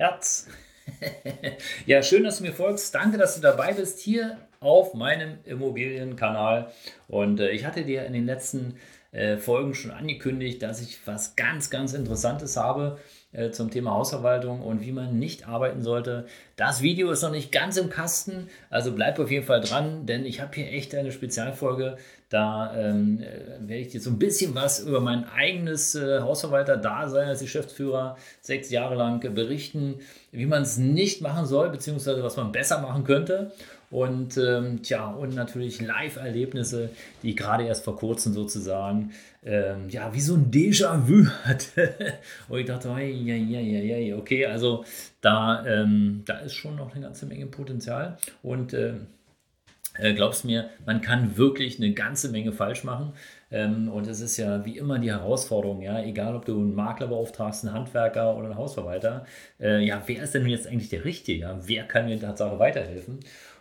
Herz. ja, schön, dass du mir folgst. Danke, dass du dabei bist hier auf meinem Immobilienkanal. Und äh, ich hatte dir in den letzten äh, Folgen schon angekündigt, dass ich was ganz, ganz Interessantes habe äh, zum Thema Hausverwaltung und wie man nicht arbeiten sollte. Das Video ist noch nicht ganz im Kasten, also bleib auf jeden Fall dran, denn ich habe hier echt eine Spezialfolge. Da ähm, äh, werde ich dir so ein bisschen was über mein eigenes äh, Hausverwalter-Dasein als Geschäftsführer sechs Jahre lang berichten, wie man es nicht machen soll, beziehungsweise was man besser machen könnte. Und ähm, tja, und natürlich Live-Erlebnisse, die ich gerade erst vor kurzem sozusagen, ähm, ja, wie so ein Déjà-vu hatte. und ich dachte, ja, ja, ja, ja, okay, also da, ähm, da ist schon noch eine ganze Menge Potenzial. Und ähm, äh, glaubst mir, man kann wirklich eine ganze Menge falsch machen. Ähm, und es ist ja wie immer die Herausforderung, ja, egal ob du einen Makler beauftragst, einen Handwerker oder einen Hausverwalter, äh, ja, wer ist denn jetzt eigentlich der Richtige? Ja? Wer kann mir Tatsache weiterhelfen?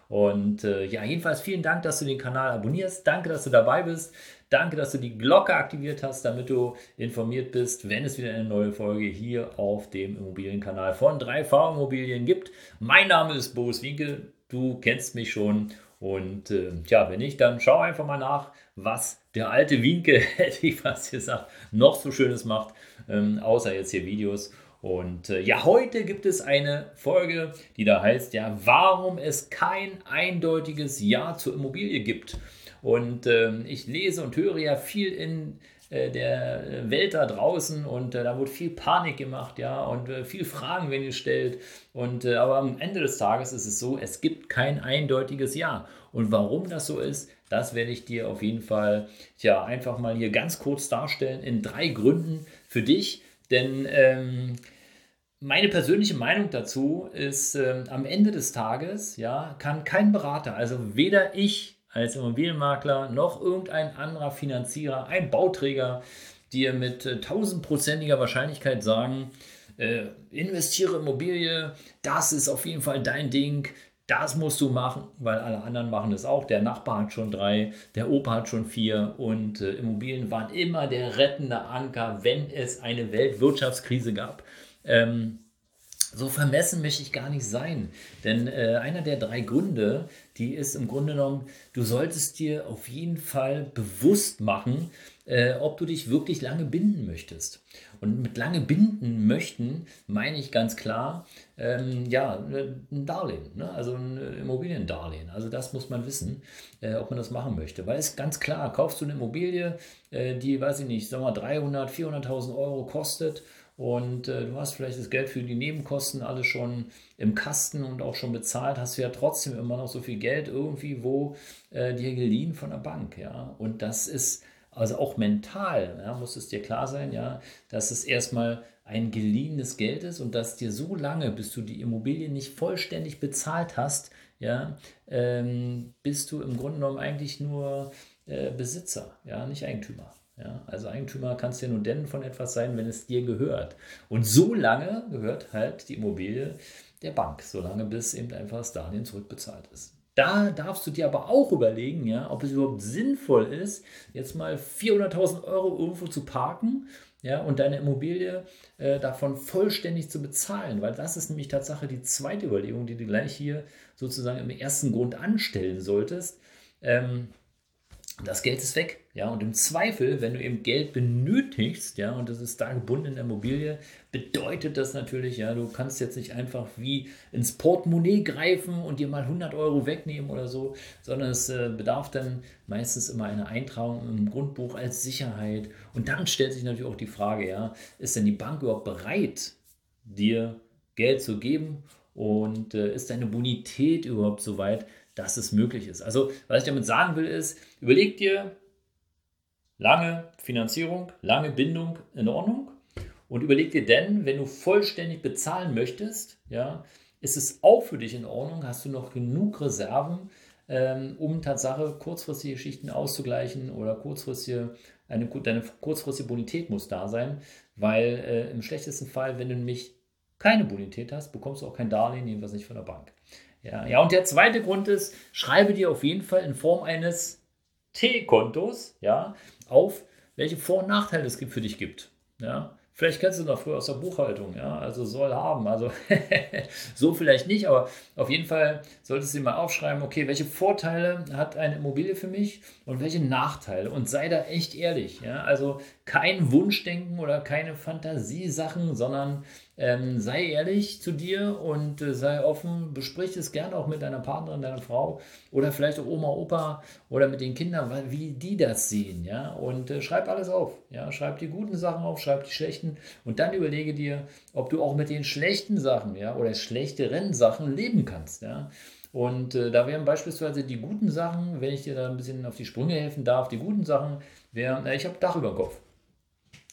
Und äh, ja, jedenfalls vielen Dank, dass du den Kanal abonnierst. Danke, dass du dabei bist. Danke, dass du die Glocke aktiviert hast, damit du informiert bist, wenn es wieder eine neue Folge hier auf dem Immobilienkanal von 3V Immobilien gibt. Mein Name ist Boris Winkel. Du kennst mich schon. Und äh, ja, wenn nicht, dann schau einfach mal nach, was der alte Winkel, hätte ich fast gesagt, noch so Schönes macht, ähm, außer jetzt hier Videos. Und äh, ja, heute gibt es eine Folge, die da heißt, ja, warum es kein eindeutiges Ja zur Immobilie gibt. Und äh, ich lese und höre ja viel in äh, der Welt da draußen und äh, da wurde viel Panik gemacht, ja, und äh, viel Fragen werden gestellt. Und aber am Ende des Tages ist es so, es gibt kein eindeutiges Ja. Und warum das so ist, das werde ich dir auf jeden Fall ja einfach mal hier ganz kurz darstellen in drei Gründen für dich denn ähm, meine persönliche Meinung dazu ist, ähm, am Ende des Tages ja, kann kein Berater, also weder ich als Immobilienmakler noch irgendein anderer Finanzierer, ein Bauträger, dir mit äh, tausendprozentiger Wahrscheinlichkeit sagen, äh, investiere Immobilie, das ist auf jeden Fall dein Ding, das musst du machen, weil alle anderen machen es auch. Der Nachbar hat schon drei, der Opa hat schon vier und äh, Immobilien waren immer der rettende Anker, wenn es eine Weltwirtschaftskrise gab. Ähm, so vermessen möchte ich gar nicht sein. Denn äh, einer der drei Gründe, die ist im Grunde genommen, du solltest dir auf jeden Fall bewusst machen, äh, ob du dich wirklich lange binden möchtest. Und mit lange binden möchten meine ich ganz klar, ähm, ja, ein Darlehen, ne? also ein Immobiliendarlehen. Also das muss man wissen, äh, ob man das machen möchte. Weil es ganz klar, kaufst du eine Immobilie, äh, die, weiß ich nicht, sagen wir 300, 400.000 Euro kostet und äh, du hast vielleicht das Geld für die Nebenkosten alles schon im Kasten und auch schon bezahlt, hast du ja trotzdem immer noch so viel Geld irgendwie wo äh, dir geliehen von der Bank, ja. Und das ist also auch mental, ja, muss es dir klar sein, ja, dass es erstmal ein geliehenes Geld ist und dass dir so lange, bis du die Immobilie nicht vollständig bezahlt hast, ja, ähm, bist du im Grunde genommen eigentlich nur äh, Besitzer, ja, nicht Eigentümer. Ja, also Eigentümer kannst du ja nur denn von etwas sein, wenn es dir gehört. Und so lange gehört halt die Immobilie der Bank, solange bis eben einfach das Darlehen zurückbezahlt ist. Da darfst du dir aber auch überlegen, ja, ob es überhaupt sinnvoll ist, jetzt mal 400.000 Euro irgendwo zu parken ja, und deine Immobilie äh, davon vollständig zu bezahlen, weil das ist nämlich Tatsache die zweite Überlegung, die du gleich hier sozusagen im ersten Grund anstellen solltest. Ähm, das Geld ist weg. Ja, und im Zweifel, wenn du eben Geld benötigst, ja, und das ist da gebunden in der Immobilie, bedeutet das natürlich, ja, du kannst jetzt nicht einfach wie ins Portemonnaie greifen und dir mal 100 Euro wegnehmen oder so, sondern es äh, bedarf dann meistens immer einer Eintragung im Grundbuch als Sicherheit. Und dann stellt sich natürlich auch die Frage, ja, ist denn die Bank überhaupt bereit, dir Geld zu geben? Und äh, ist deine Bonität überhaupt so weit, dass es möglich ist. Also, was ich damit sagen will, ist, überleg dir lange Finanzierung, lange Bindung in Ordnung. Und überleg dir denn, wenn du vollständig bezahlen möchtest, ja, ist es auch für dich in Ordnung? Hast du noch genug Reserven, ähm, um Tatsache kurzfristige Schichten auszugleichen oder kurzfristige, eine, deine kurzfristige Bonität muss da sein, weil äh, im schlechtesten Fall, wenn du nämlich keine Bonität hast, bekommst du auch kein Darlehen, jedenfalls nicht von der Bank. Ja, ja, und der zweite Grund ist, schreibe dir auf jeden Fall in Form eines T-Kontos ja, auf, welche Vor- und Nachteile es für dich gibt. Ja. Vielleicht kennst du noch früher aus der Buchhaltung, ja, also soll haben. Also so vielleicht nicht, aber auf jeden Fall solltest du dir mal aufschreiben, okay, welche Vorteile hat eine Immobilie für mich und welche Nachteile und sei da echt ehrlich, ja. Also kein Wunschdenken oder keine Fantasiesachen, sondern ähm, sei ehrlich zu dir und äh, sei offen, besprich es gerne auch mit deiner Partnerin, deiner Frau oder vielleicht auch Oma, Opa oder mit den Kindern, weil, wie die das sehen, ja. Und äh, schreib alles auf, ja. Schreib die guten Sachen auf, schreib die schlechten und dann überlege dir, ob du auch mit den schlechten Sachen, ja, oder schlechteren Sachen leben kannst, ja. Und äh, da wären beispielsweise die guten Sachen, wenn ich dir da ein bisschen auf die Sprünge helfen darf, die guten Sachen wären, ich habe Dach über dem Kopf.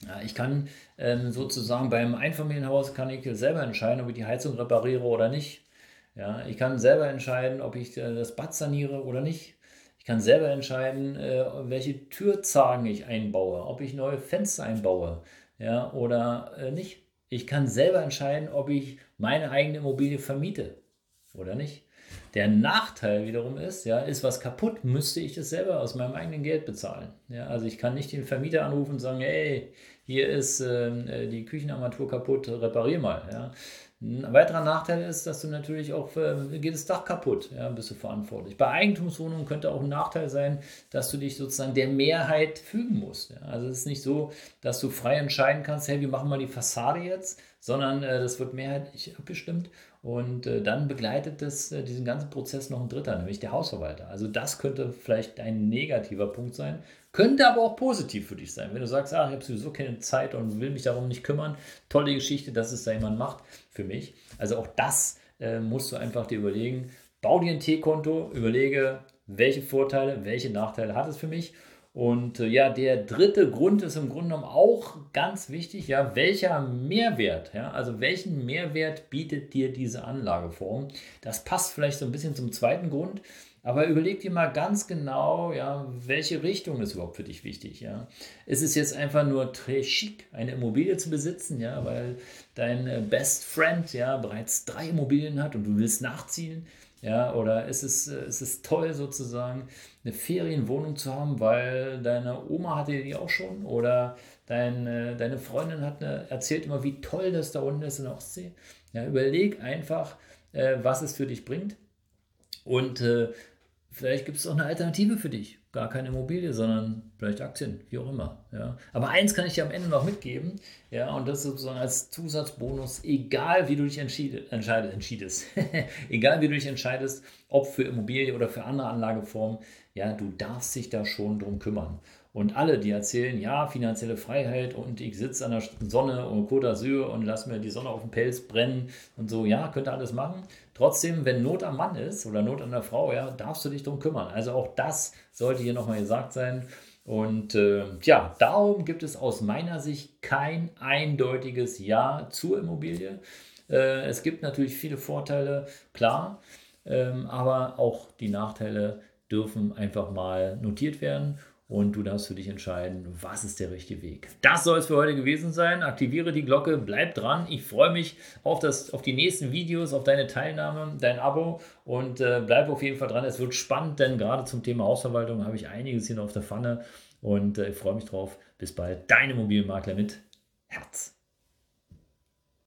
Ja, ich kann ähm, sozusagen beim Einfamilienhaus kann ich selber entscheiden, ob ich die Heizung repariere oder nicht. Ja, ich kann selber entscheiden, ob ich äh, das Bad saniere oder nicht. Ich kann selber entscheiden, äh, welche Türzagen ich einbaue, ob ich neue Fenster einbaue ja, oder äh, nicht. Ich kann selber entscheiden, ob ich meine eigene Immobilie vermiete oder nicht. Der Nachteil wiederum ist, ja, ist was kaputt, müsste ich das selber aus meinem eigenen Geld bezahlen. Ja, also ich kann nicht den Vermieter anrufen und sagen, hey, hier ist ähm, äh, die Küchenarmatur kaputt, reparier mal. Ja. Ein weiterer Nachteil ist, dass du natürlich auch, äh, geht das Dach kaputt, ja, bist du verantwortlich. Bei Eigentumswohnungen könnte auch ein Nachteil sein, dass du dich sozusagen der Mehrheit fügen musst. Ja. Also es ist nicht so, dass du frei entscheiden kannst, hey, wir machen mal die Fassade jetzt, sondern äh, das wird mehrheitlich abgestimmt und äh, dann begleitet das, äh, diesen ganzen Prozess noch ein Dritter, nämlich der Hausverwalter. Also das könnte vielleicht ein negativer Punkt sein, könnte aber auch positiv für dich sein. Wenn du sagst, ach, ich habe sowieso keine Zeit und will mich darum nicht kümmern, tolle Geschichte, dass es da jemand macht für mich. Also auch das äh, musst du einfach dir überlegen. Bau dir ein T-Konto, überlege, welche Vorteile, welche Nachteile hat es für mich und äh, ja, der dritte Grund ist im Grunde genommen auch ganz wichtig, ja, welcher Mehrwert, ja, also welchen Mehrwert bietet dir diese Anlageform? Das passt vielleicht so ein bisschen zum zweiten Grund, aber überleg dir mal ganz genau, ja, welche Richtung ist überhaupt für dich wichtig, ja? Ist es jetzt einfach nur très chic, eine Immobilie zu besitzen, ja, weil dein äh, Best Friend ja bereits drei Immobilien hat und du willst nachziehen? Ja, oder ist es, äh, ist es toll sozusagen, eine Ferienwohnung zu haben, weil deine Oma hatte die auch schon oder dein, deine Freundin hat eine, erzählt immer, wie toll das da unten ist in der Ostsee. Ja, überleg einfach, äh, was es für dich bringt. Und äh, vielleicht gibt es auch eine Alternative für dich. Gar keine Immobilie, sondern vielleicht Aktien, wie auch immer. Ja. Aber eins kann ich dir am Ende noch mitgeben, ja, und das ist sozusagen als Zusatzbonus, egal wie du dich entscheidest, entschiedest, egal wie du dich entscheidest, ob für Immobilie oder für andere Anlageformen, ja, du darfst dich da schon drum kümmern. Und alle, die erzählen, ja, finanzielle Freiheit und ich sitze an der Sonne und Côte d'Azur und lass mir die Sonne auf den Pelz brennen und so, ja, könnt ihr alles machen. Trotzdem, wenn Not am Mann ist oder Not an der Frau, ja, darfst du dich drum kümmern. Also auch das sollte hier nochmal gesagt sein. Und äh, ja, darum gibt es aus meiner Sicht kein eindeutiges Ja zur Immobilie. Äh, es gibt natürlich viele Vorteile, klar, ähm, aber auch die Nachteile dürfen einfach mal notiert werden und du darfst für dich entscheiden, was ist der richtige Weg. Das soll es für heute gewesen sein. Aktiviere die Glocke, bleib dran. Ich freue mich auf, das, auf die nächsten Videos, auf deine Teilnahme, dein Abo und äh, bleib auf jeden Fall dran. Es wird spannend, denn gerade zum Thema Hausverwaltung habe ich einiges hier noch auf der Pfanne und äh, ich freue mich drauf. Bis bald, dein Immobilienmakler mit Herz.